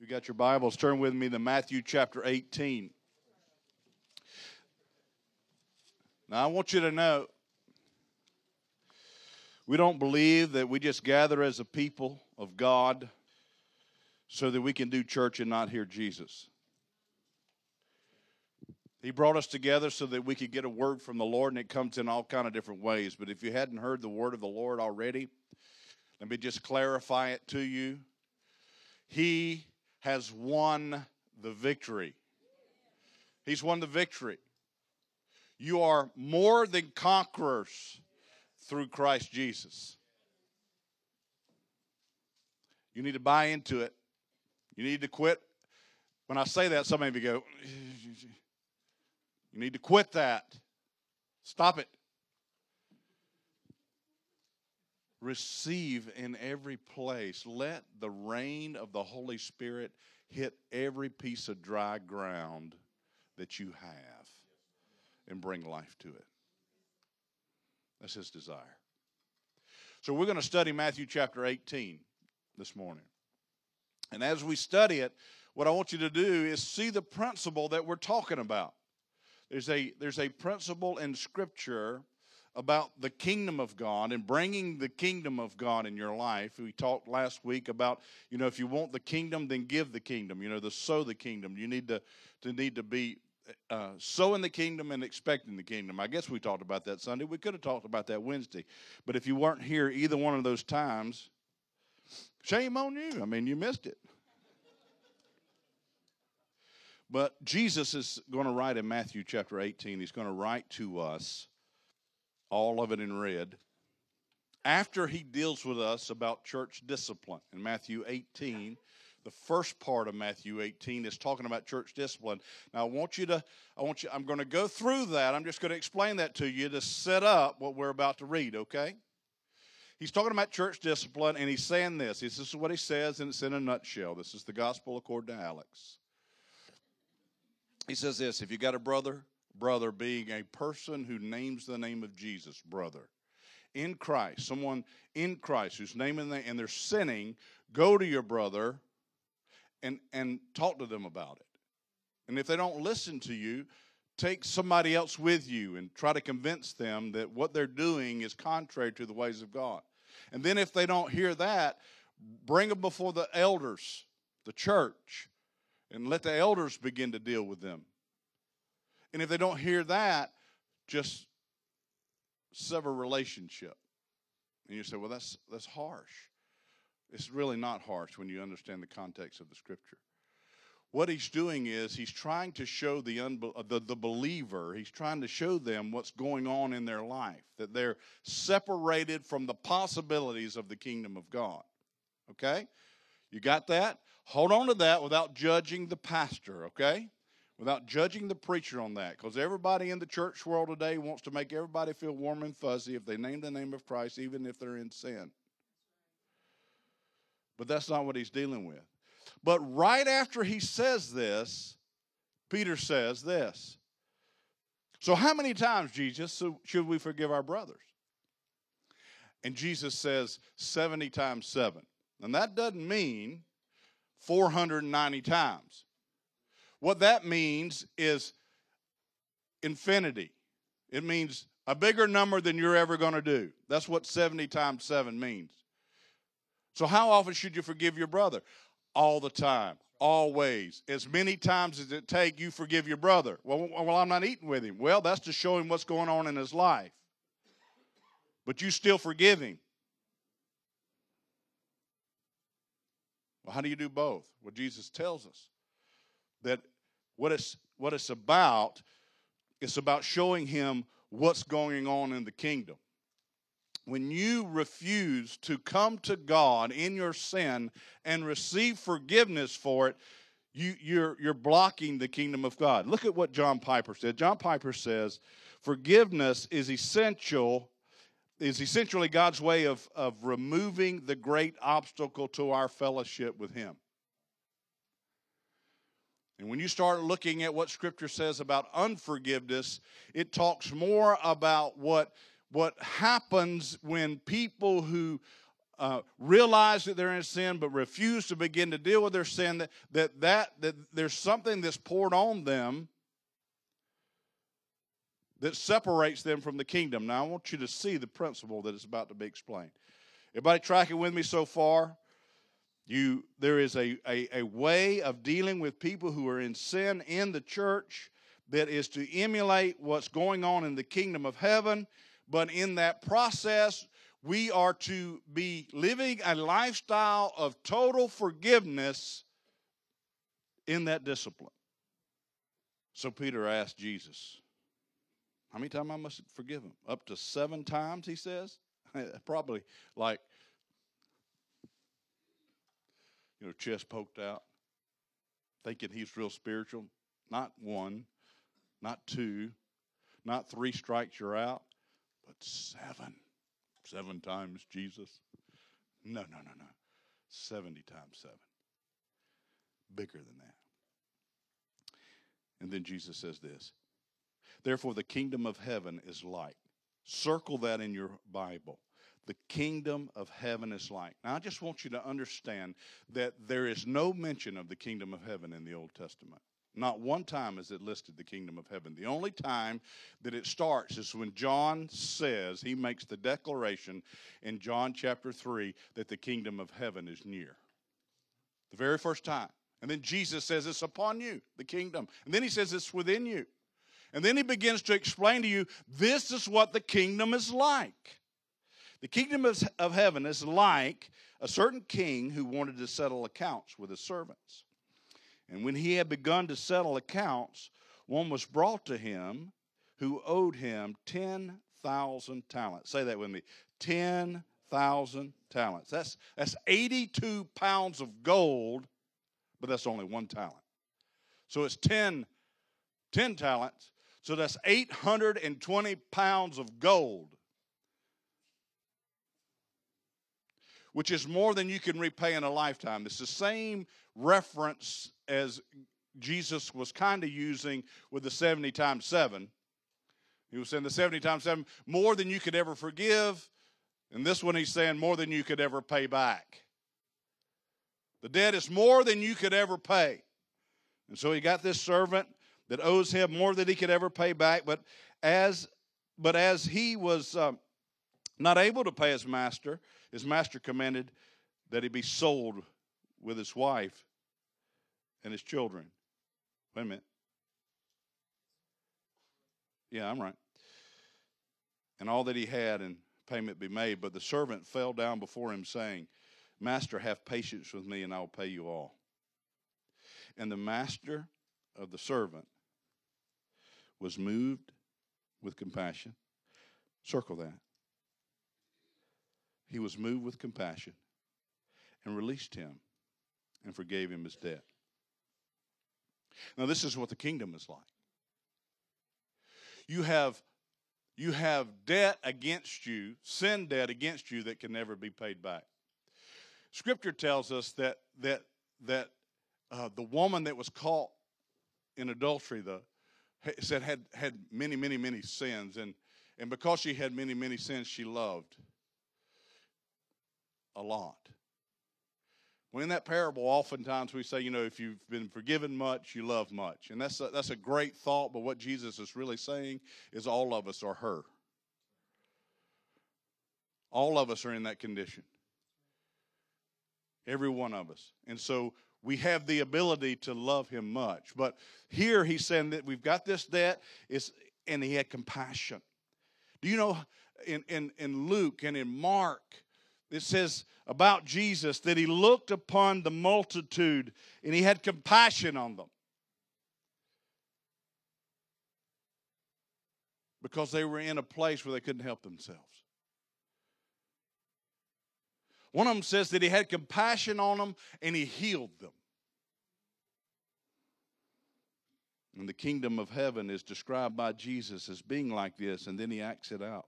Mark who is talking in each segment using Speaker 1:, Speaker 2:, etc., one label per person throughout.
Speaker 1: you got your Bibles, turn with me to Matthew chapter 18. Now, I want you to know we don't believe that we just gather as a people of God so that we can do church and not hear Jesus. He brought us together so that we could get a word from the Lord, and it comes in all kind of different ways. But if you hadn't heard the word of the Lord already, let me just clarify it to you. He has won the victory. He's won the victory. You are more than conquerors through Christ Jesus. You need to buy into it. You need to quit. When I say that, some of you go, you need to quit that. Stop it. Receive in every place. Let the rain of the Holy Spirit hit every piece of dry ground that you have and bring life to it. That's his desire. So we're going to study Matthew chapter 18 this morning. And as we study it, what I want you to do is see the principle that we're talking about. There's a, there's a principle in Scripture about the kingdom of God and bringing the kingdom of God in your life. We talked last week about, you know, if you want the kingdom, then give the kingdom. You know, the sow the kingdom. You need to, to need to be uh, sowing the kingdom and expecting the kingdom. I guess we talked about that Sunday. We could have talked about that Wednesday. But if you weren't here either one of those times, shame on you. I mean, you missed it. But Jesus is going to write in Matthew chapter 18, he's going to write to us all of it in red. After he deals with us about church discipline in Matthew 18, the first part of Matthew 18 is talking about church discipline. Now I want you to I want you I'm going to go through that. I'm just going to explain that to you to set up what we're about to read, okay? He's talking about church discipline and he's saying this. This is what he says and it's in a nutshell. This is the gospel according to Alex. He says this, if you got a brother brother being a person who names the name of Jesus, brother. In Christ, someone in Christ who's naming the and they're sinning, go to your brother and and talk to them about it. And if they don't listen to you, take somebody else with you and try to convince them that what they're doing is contrary to the ways of God. And then if they don't hear that, bring them before the elders, the church, and let the elders begin to deal with them. And if they don't hear that, just sever relationship. And you say, well, that's, that's harsh. It's really not harsh when you understand the context of the scripture. What he's doing is he's trying to show the, unbe- uh, the, the believer, he's trying to show them what's going on in their life, that they're separated from the possibilities of the kingdom of God. Okay? You got that? Hold on to that without judging the pastor, okay? Without judging the preacher on that because everybody in the church world today wants to make everybody feel warm and fuzzy if they name the name of Christ, even if they're in sin. But that's not what he's dealing with. But right after he says this, Peter says this. So, how many times, Jesus, should we forgive our brothers? And Jesus says 70 times 7. And that doesn't mean 490 times. What that means is infinity. It means a bigger number than you're ever going to do. That's what 70 times 7 means. So, how often should you forgive your brother? All the time, always. As many times as it take, you forgive your brother. Well, well, I'm not eating with him. Well, that's to show him what's going on in his life. But you still forgive him. Well, how do you do both? Well, Jesus tells us that what it's what it's about it's about showing him what's going on in the kingdom. When you refuse to come to god in your sin and receive forgiveness for it you, you're, you're blocking the kingdom of god. Look at what john piper said. John piper says forgiveness is essential is essentially god's way of, of removing the great obstacle to our fellowship with him and when you start looking at what Scripture says about unforgiveness, it talks more about what, what happens when people who uh, realize that they're in sin, but refuse to begin to deal with their sin, that, that, that, that there's something that's poured on them that separates them from the kingdom. Now, I want you to see the principle that is about to be explained. Everybody tracking with me so far? You, there is a, a, a way of dealing with people who are in sin in the church that is to emulate what's going on in the kingdom of heaven. But in that process, we are to be living a lifestyle of total forgiveness in that discipline. So Peter asked Jesus, How many times I must forgive him? Up to seven times, he says? Probably like, you know, chest poked out, thinking he's real spiritual. Not one, not two, not three strikes you're out, but seven. Seven times Jesus? No, no, no, no. 70 times seven. Bigger than that. And then Jesus says this Therefore, the kingdom of heaven is like. Circle that in your Bible. The kingdom of heaven is like. Now, I just want you to understand that there is no mention of the kingdom of heaven in the Old Testament. Not one time is it listed the kingdom of heaven. The only time that it starts is when John says, he makes the declaration in John chapter 3 that the kingdom of heaven is near. The very first time. And then Jesus says it's upon you, the kingdom. And then he says it's within you. And then he begins to explain to you this is what the kingdom is like. The kingdom of of heaven is like a certain king who wanted to settle accounts with his servants. And when he had begun to settle accounts, one was brought to him who owed him 10,000 talents. Say that with me 10,000 talents. That's, that's 82 pounds of gold, but that's only one talent. So it's 10, 10 talents. So that's 820 pounds of gold, which is more than you can repay in a lifetime. It's the same reference as Jesus was kind of using with the 70 times 7. He was saying the 70 times 7, more than you could ever forgive. And this one he's saying more than you could ever pay back. The debt is more than you could ever pay. And so he got this servant that owes him more than he could ever pay back. But as but as he was um, not able to pay his master, his master commanded that he be sold with his wife and his children. Wait a minute. Yeah, I'm right. And all that he had, and payment be made. But the servant fell down before him, saying, Master, have patience with me, and I'll pay you all. And the master of the servant was moved with compassion. Circle that. He was moved with compassion and released him and forgave him his debt. Now, this is what the kingdom is like. You have you have debt against you, sin debt against you that can never be paid back. Scripture tells us that that that uh, the woman that was caught in adultery, the said had had many many many sins, and and because she had many many sins, she loved a lot. In that parable, oftentimes we say, you know, if you've been forgiven much, you love much. And that's a, that's a great thought, but what Jesus is really saying is all of us are her. All of us are in that condition. Every one of us. And so we have the ability to love him much. But here he's saying that we've got this debt, is, and he had compassion. Do you know in, in, in Luke and in Mark, it says about Jesus that he looked upon the multitude and he had compassion on them. Because they were in a place where they couldn't help themselves. One of them says that he had compassion on them and he healed them. And the kingdom of heaven is described by Jesus as being like this, and then he acts it out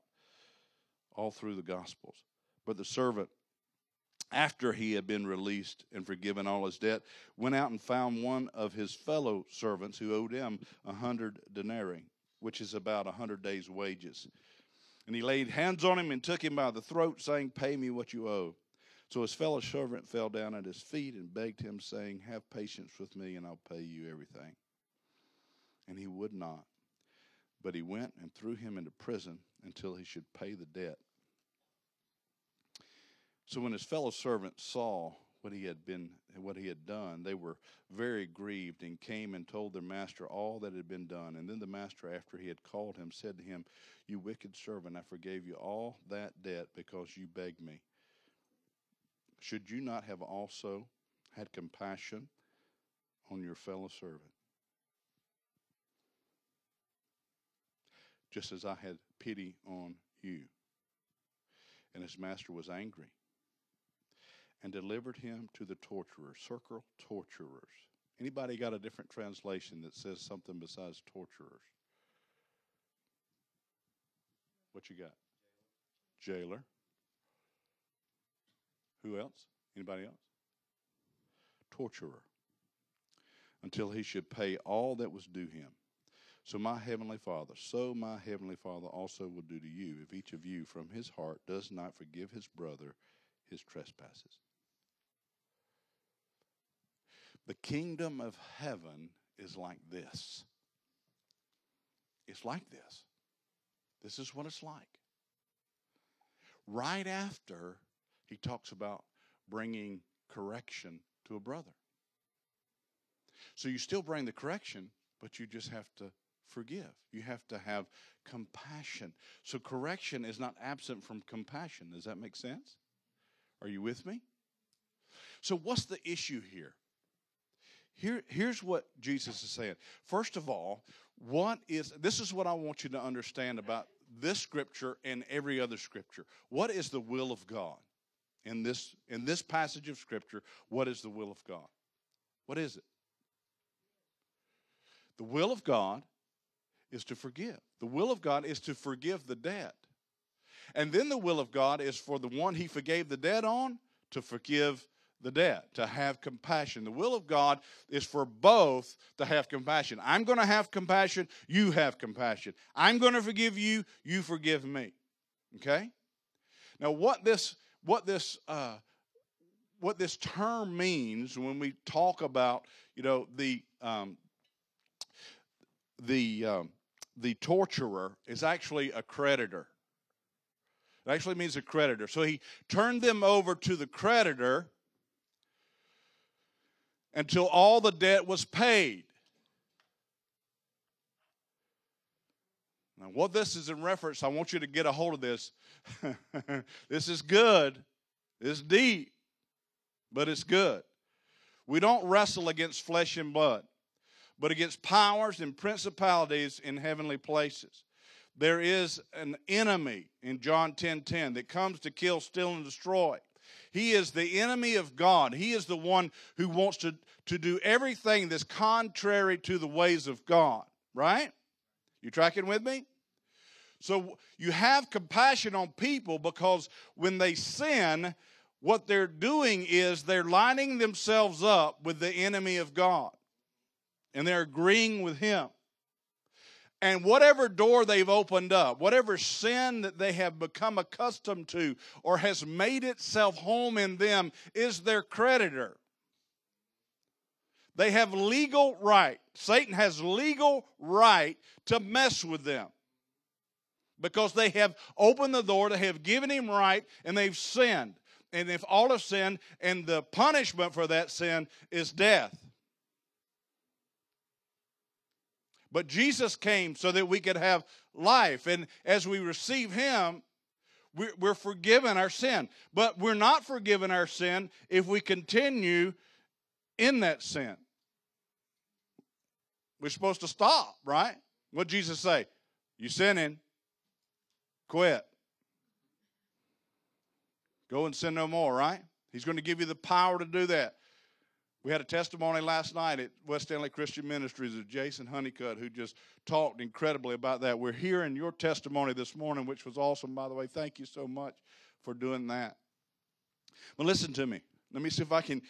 Speaker 1: all through the Gospels. But the servant, after he had been released and forgiven all his debt, went out and found one of his fellow servants who owed him a hundred denarii, which is about a hundred days' wages. And he laid hands on him and took him by the throat, saying, Pay me what you owe. So his fellow servant fell down at his feet and begged him, saying, Have patience with me, and I'll pay you everything. And he would not. But he went and threw him into prison until he should pay the debt. So when his fellow servants saw what he had been what he had done, they were very grieved and came and told their master all that had been done. And then the master, after he had called him, said to him, You wicked servant, I forgave you all that debt because you begged me. Should you not have also had compassion on your fellow servant? Just as I had pity on you. And his master was angry and delivered him to the torturers. Circle torturers. Anybody got a different translation that says something besides torturers? What you got? Jailer. Who else? Anybody else? Torturer. Until he should pay all that was due him. So my heavenly Father, so my heavenly Father also will do to you if each of you from his heart does not forgive his brother his trespasses. The kingdom of heaven is like this. It's like this. This is what it's like. Right after he talks about bringing correction to a brother. So you still bring the correction, but you just have to forgive. You have to have compassion. So correction is not absent from compassion. Does that make sense? Are you with me? So, what's the issue here? Here, here's what Jesus is saying. First of all, what is this is what I want you to understand about this scripture and every other scripture. What is the will of God? In this in this passage of scripture, what is the will of God? What is it? The will of God is to forgive. The will of God is to forgive the debt. And then the will of God is for the one he forgave the debt on to forgive the debt, to have compassion. The will of God is for both to have compassion. I'm going to have compassion, you have compassion. I'm going to forgive you, you forgive me. Okay? Now, what this what this uh, what this term means when we talk about you know the um, the um, the torturer is actually a creditor. It actually means a creditor. So he turned them over to the creditor until all the debt was paid. Now, what this is in reference, I want you to get a hold of this. this is good, it's deep, but it's good. We don't wrestle against flesh and blood, but against powers and principalities in heavenly places. There is an enemy in John 10 10 that comes to kill, steal, and destroy. He is the enemy of God. He is the one who wants to, to do everything that's contrary to the ways of God, right? You tracking with me? So you have compassion on people because when they sin, what they're doing is they're lining themselves up with the enemy of God and they're agreeing with him. And whatever door they've opened up, whatever sin that they have become accustomed to or has made itself home in them is their creditor. They have legal right. Satan has legal right to mess with them because they have opened the door, they have given him right, and they've sinned. And if all have sinned, and the punishment for that sin is death. But Jesus came so that we could have life. And as we receive Him, we're forgiven our sin. But we're not forgiven our sin if we continue in that sin. We're supposed to stop, right? What Jesus say? You sinning, quit. Go and sin no more, right? He's going to give you the power to do that. We had a testimony last night at West Stanley Christian Ministries of Jason Honeycutt, who just talked incredibly about that. We're hearing your testimony this morning, which was awesome, by the way. Thank you so much for doing that. But listen to me. Let me see if I can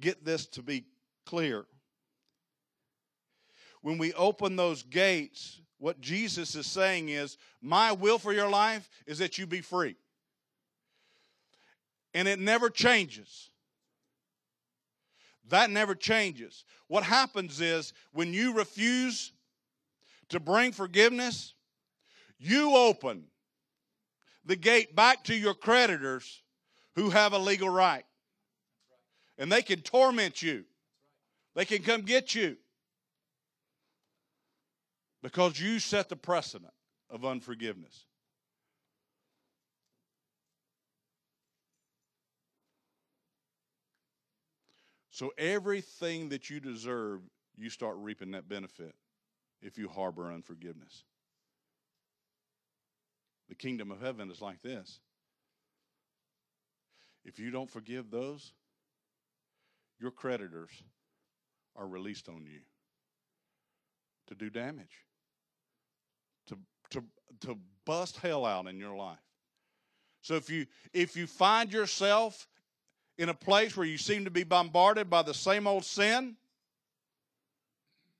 Speaker 1: get this to be clear. When we open those gates, what Jesus is saying is, My will for your life is that you be free. and it never changes. That never changes. What happens is when you refuse to bring forgiveness, you open the gate back to your creditors who have a legal right. And they can torment you, they can come get you because you set the precedent of unforgiveness. So everything that you deserve, you start reaping that benefit if you harbor unforgiveness. The kingdom of heaven is like this. If you don't forgive those, your creditors are released on you to do damage, to, to, to bust hell out in your life. So if you if you find yourself in a place where you seem to be bombarded by the same old sin,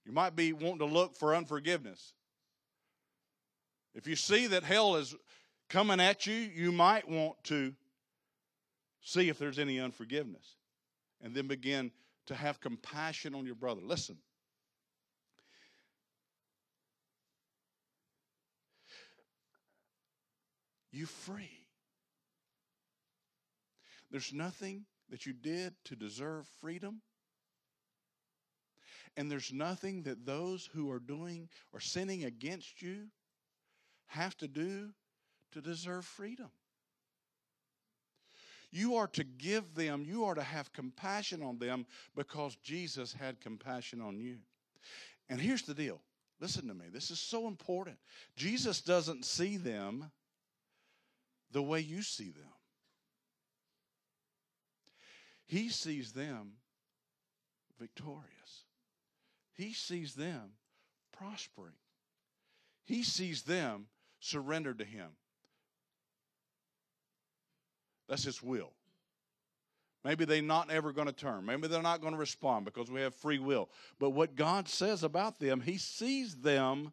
Speaker 1: you might be wanting to look for unforgiveness. If you see that hell is coming at you, you might want to see if there's any unforgiveness and then begin to have compassion on your brother. Listen. You free. There's nothing that you did to deserve freedom. And there's nothing that those who are doing or sinning against you have to do to deserve freedom. You are to give them, you are to have compassion on them because Jesus had compassion on you. And here's the deal listen to me, this is so important. Jesus doesn't see them the way you see them. He sees them victorious. He sees them prospering. He sees them surrendered to Him. That's His will. Maybe they're not ever going to turn. Maybe they're not going to respond because we have free will. But what God says about them, He sees them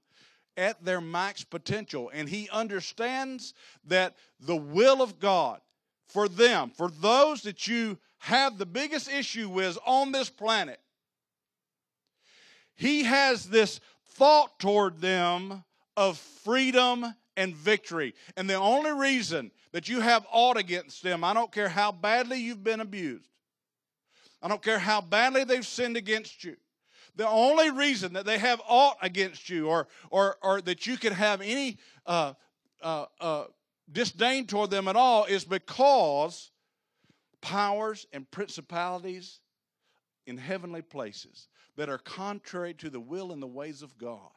Speaker 1: at their max potential. And He understands that the will of God for them, for those that you have the biggest issue with on this planet. He has this thought toward them of freedom and victory. And the only reason that you have aught against them, I don't care how badly you've been abused, I don't care how badly they've sinned against you. The only reason that they have aught against you or, or, or that you can have any uh, uh, uh, disdain toward them at all is because powers and principalities in heavenly places that are contrary to the will and the ways of God.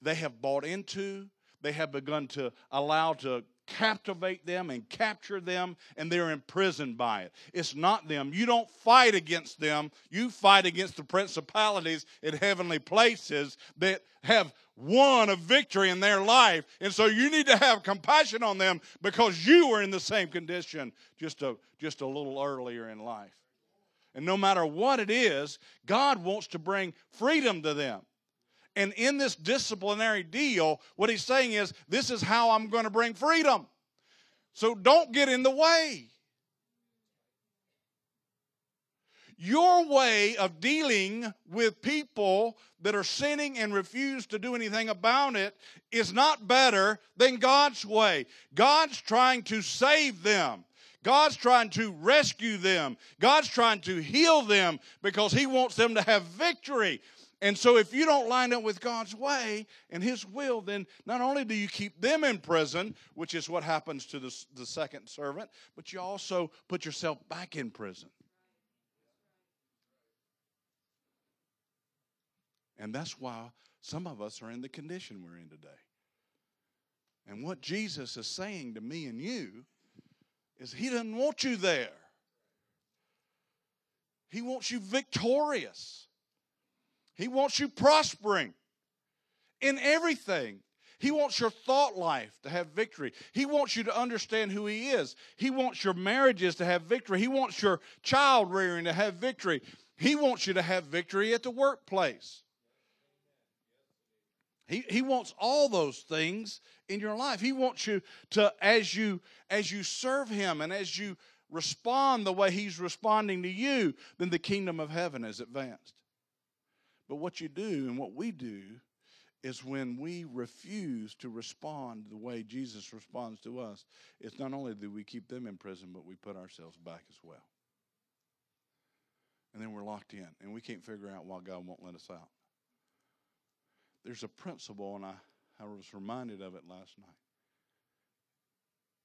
Speaker 1: They have bought into, they have begun to allow to captivate them and capture them, and they're imprisoned by it. It's not them. You don't fight against them, you fight against the principalities in heavenly places that have won a victory in their life. And so you need to have compassion on them because you were in the same condition just a, just a little earlier in life. And no matter what it is, God wants to bring freedom to them. And in this disciplinary deal, what he's saying is, this is how I'm going to bring freedom. So don't get in the way. Your way of dealing with people that are sinning and refuse to do anything about it is not better than God's way. God's trying to save them. God's trying to rescue them. God's trying to heal them because He wants them to have victory. And so, if you don't line up with God's way and His will, then not only do you keep them in prison, which is what happens to the, the second servant, but you also put yourself back in prison. And that's why some of us are in the condition we're in today. And what Jesus is saying to me and you is He doesn't want you there, He wants you victorious. He wants you prospering in everything. He wants your thought life to have victory. He wants you to understand who He is. He wants your marriages to have victory. He wants your child rearing to have victory. He wants you to have victory at the workplace. He, he wants all those things in your life. He wants you to, as you as you serve him and as you respond the way He's responding to you, then the kingdom of heaven is advanced. But what you do and what we do is when we refuse to respond the way Jesus responds to us, it's not only do we keep them in prison, but we put ourselves back as well. And then we're locked in, and we can't figure out why God won't let us out. There's a principle, and I, I was reminded of it last night.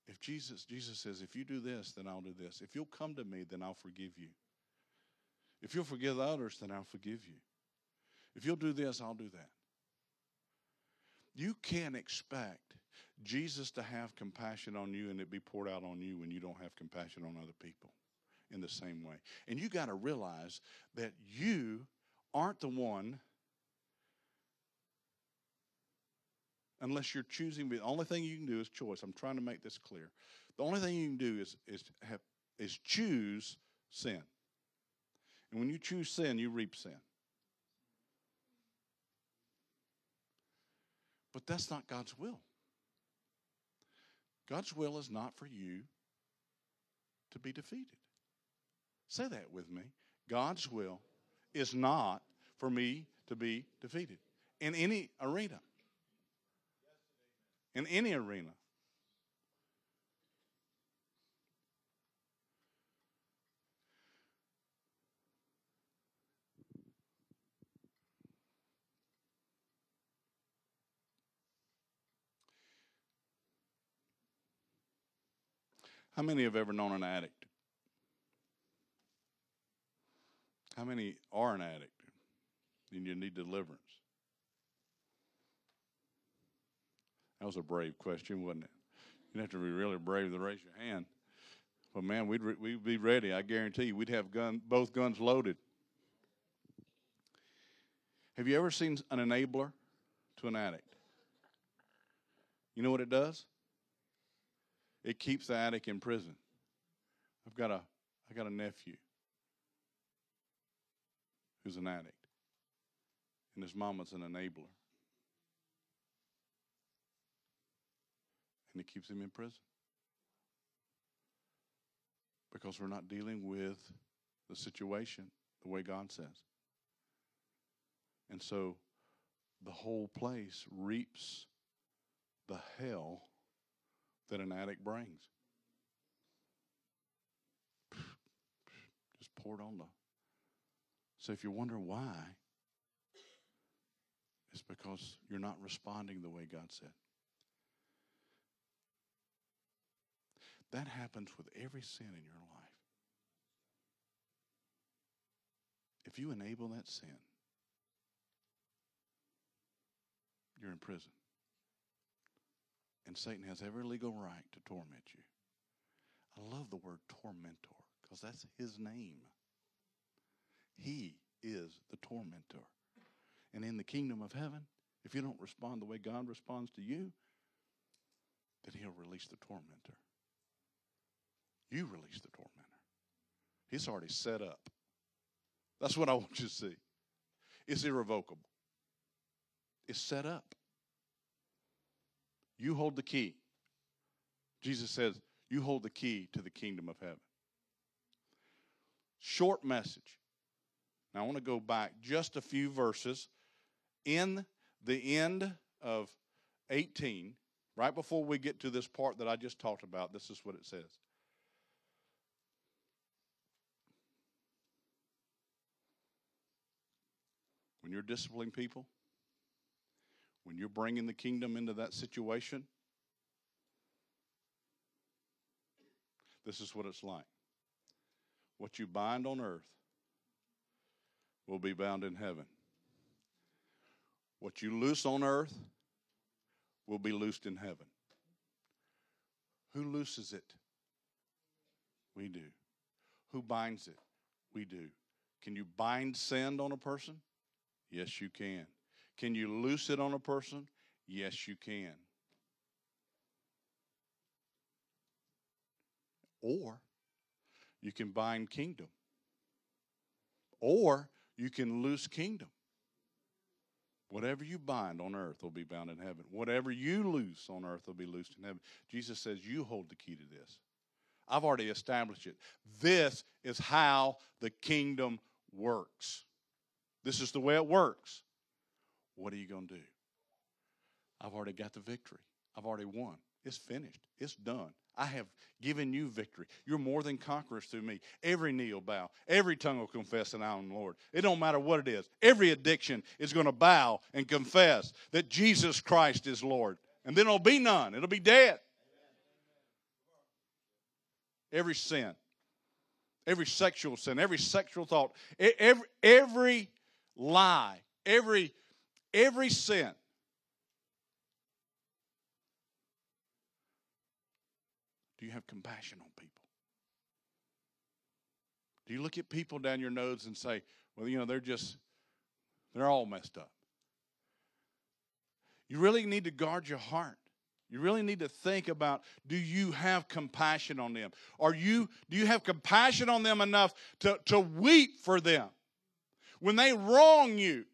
Speaker 1: If Jesus, Jesus says, if you do this, then I'll do this. If you'll come to me, then I'll forgive you. If you'll forgive others, then I'll forgive you. If you'll do this, I'll do that. You can't expect Jesus to have compassion on you and it be poured out on you when you don't have compassion on other people in the same way. And you got to realize that you aren't the one unless you're choosing the only thing you can do is choice. I'm trying to make this clear. The only thing you can do is is have is choose sin. And when you choose sin, you reap sin. But that's not God's will. God's will is not for you to be defeated. Say that with me. God's will is not for me to be defeated in any arena. In any arena. How many have ever known an addict? How many are an addict and you need deliverance? That was a brave question, wasn't it? You'd have to be really brave to raise your hand. But man, we'd re- we'd be ready. I guarantee you, we'd have gun both guns loaded. Have you ever seen an enabler to an addict? You know what it does? It keeps the addict in prison. I've got a I got a nephew who's an addict, and his mama's an enabler. And it keeps him in prison. Because we're not dealing with the situation the way God says. And so the whole place reaps the hell that an addict brings. Just pour it on the. So if you wonder why, it's because you're not responding the way God said. That happens with every sin in your life. If you enable that sin, you're in prison. And Satan has every legal right to torment you. I love the word tormentor because that's his name. He is the tormentor. And in the kingdom of heaven, if you don't respond the way God responds to you, then he'll release the tormentor. You release the tormentor. He's already set up. That's what I want you to see. It's irrevocable. It's set up. You hold the key. Jesus says, You hold the key to the kingdom of heaven. Short message. Now I want to go back just a few verses. In the end of 18, right before we get to this part that I just talked about, this is what it says. When you're disciplining people, when you're bringing the kingdom into that situation, this is what it's like. What you bind on earth will be bound in heaven. What you loose on earth will be loosed in heaven. Who looses it? We do. Who binds it? We do. Can you bind sand on a person? Yes, you can. Can you loose it on a person? Yes, you can. Or you can bind kingdom. Or you can loose kingdom. Whatever you bind on earth will be bound in heaven. Whatever you loose on earth will be loosed in heaven. Jesus says, You hold the key to this. I've already established it. This is how the kingdom works. This is the way it works. What are you going to do? I've already got the victory. I've already won. It's finished. It's done. I have given you victory. You're more than conquerors through me. Every knee will bow. Every tongue will confess that I am Lord. It don't matter what it is. Every addiction is going to bow and confess that Jesus Christ is Lord. And then it'll be none. It'll be dead. Every sin, every sexual sin, every sexual thought, every, every lie, every, every sin Do you have compassion on people? Do you look at people down your nose and say, well, you know, they're just, they're all messed up? You really need to guard your heart. You really need to think about do you have compassion on them? Are you do you have compassion on them enough to, to weep for them? When they wrong you,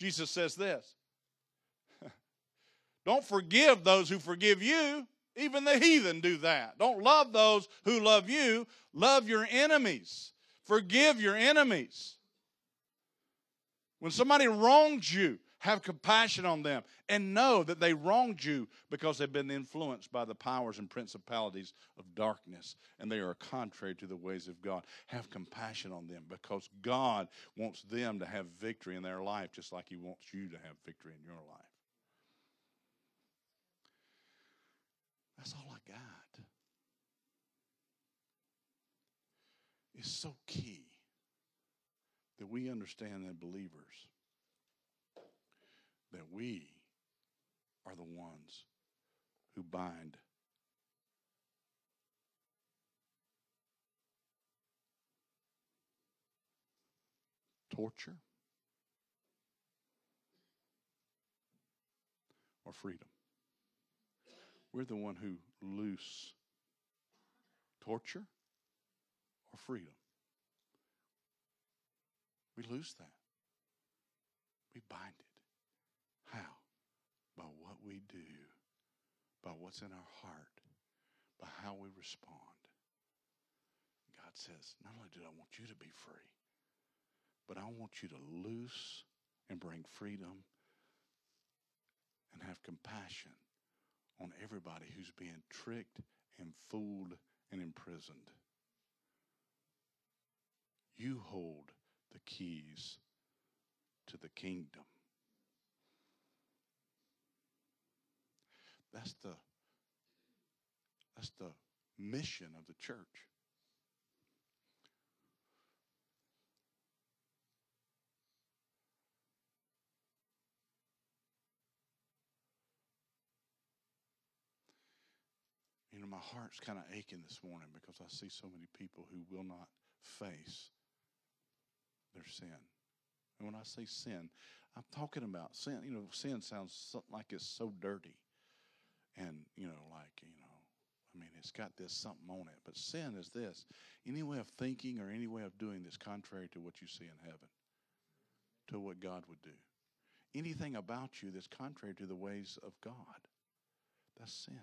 Speaker 1: Jesus says this. Don't forgive those who forgive you. Even the heathen do that. Don't love those who love you, love your enemies. Forgive your enemies. When somebody wrongs you, have compassion on them and know that they wronged you because they've been influenced by the powers and principalities of darkness and they are contrary to the ways of God. Have compassion on them because God wants them to have victory in their life just like He wants you to have victory in your life. That's all I got. It's so key that we understand that believers that we are the ones who bind torture or freedom. We're the one who loose torture or freedom. We lose that. We bind it. We do, by what's in our heart, by how we respond. God says, not only do I want you to be free, but I want you to loose and bring freedom and have compassion on everybody who's being tricked and fooled and imprisoned. You hold the keys to the kingdom. That's the that's the mission of the church. You know, my heart's kind of aching this morning because I see so many people who will not face their sin. And when I say sin, I'm talking about sin. You know, sin sounds something like it's so dirty. And, you know, like, you know, I mean, it's got this something on it. But sin is this any way of thinking or any way of doing that's contrary to what you see in heaven, to what God would do. Anything about you that's contrary to the ways of God, that's sin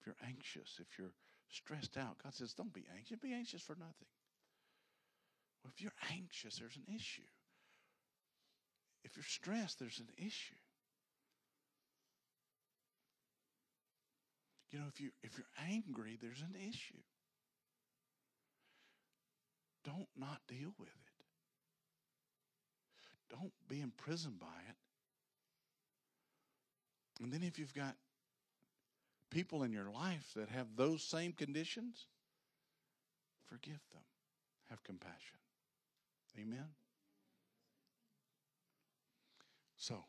Speaker 1: if you're anxious, if you're stressed out, God says, don't be anxious. Be anxious for nothing. Well, if you're anxious, there's an issue. If you're stressed, there's an issue. You know, if you if you're angry, there's an issue. Don't not deal with it. Don't be imprisoned by it. And then if you've got people in your life that have those same conditions, forgive them. Have compassion. Amen? So,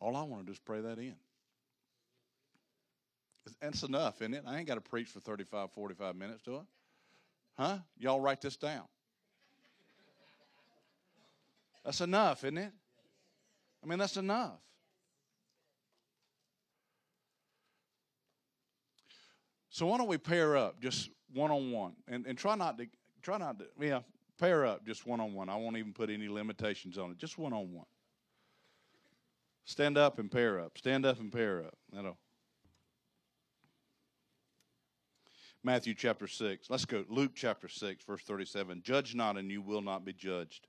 Speaker 1: all I want to do is pray that in. That's enough, isn't it? I ain't got to preach for 35, 45 minutes, do I? Huh? Y'all write this down. That's enough, isn't it? I mean, that's enough. So why don't we pair up just one on one and, and try not to try not to yeah, pair up just one on one. I won't even put any limitations on it. Just one on one. Stand up and pair up. Stand up and pair up. That'll Matthew chapter 6. Let's go. Luke chapter 6, verse 37. Judge not, and you will not be judged.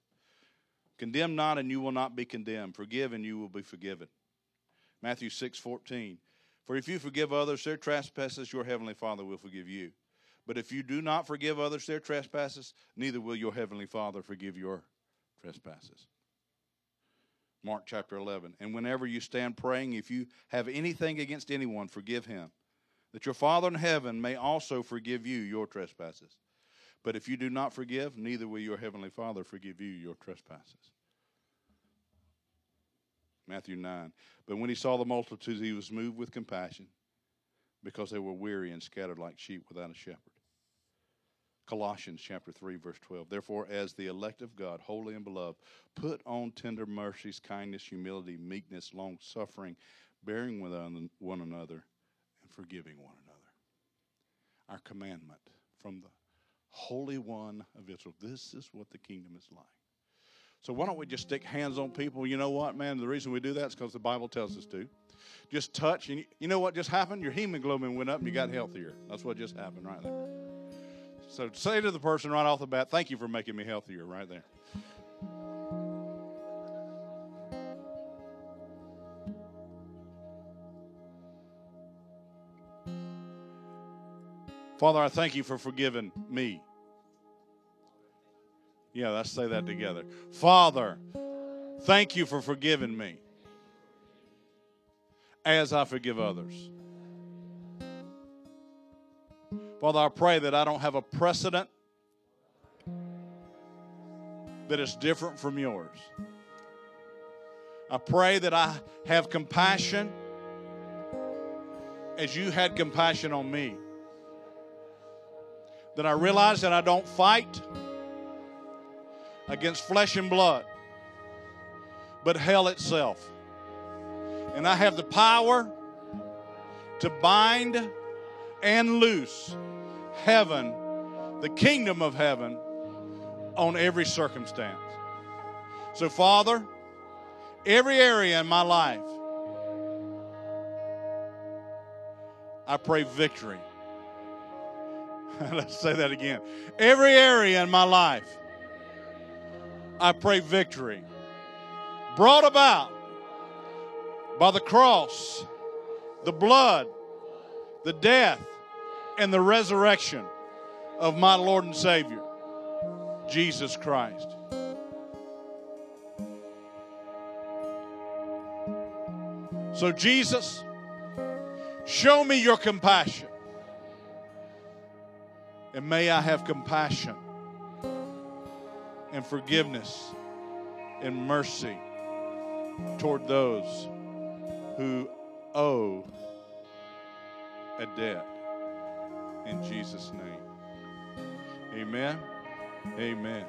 Speaker 1: Condemn not, and you will not be condemned. Forgive, and you will be forgiven. Matthew 6, 14. For if you forgive others their trespasses, your heavenly Father will forgive you. But if you do not forgive others their trespasses, neither will your heavenly Father forgive your trespasses. Mark chapter 11. And whenever you stand praying, if you have anything against anyone, forgive him, that your Father in heaven may also forgive you your trespasses. But if you do not forgive, neither will your heavenly Father forgive you your trespasses. Matthew 9. But when he saw the multitudes, he was moved with compassion because they were weary and scattered like sheep without a shepherd. Colossians chapter 3 verse 12. Therefore as the elect of God, holy and beloved, put on tender mercies, kindness, humility, meekness, long suffering, bearing with one another and forgiving one another. Our commandment from the Holy One of Israel. This is what the kingdom is like. So why don't we just stick hands on people? You know what, man? The reason we do that is because the Bible tells us to. Just touch, and you know what just happened? Your hemoglobin went up and you got healthier. That's what just happened right there. So say to the person right off the bat, thank you for making me healthier right there. Father, I thank you for forgiving me. Yeah, let's say that together. Father, thank you for forgiving me as I forgive others. Father, I pray that I don't have a precedent that is different from yours. I pray that I have compassion as you had compassion on me. That I realize that I don't fight against flesh and blood, but hell itself. And I have the power to bind and loose heaven, the kingdom of heaven, on every circumstance. So, Father, every area in my life, I pray victory. Let's say that again. Every area in my life, I pray victory. Brought about by the cross, the blood, the death, and the resurrection of my Lord and Savior, Jesus Christ. So, Jesus, show me your compassion. And may I have compassion and forgiveness and mercy toward those who owe a debt. In Jesus' name. Amen. Amen.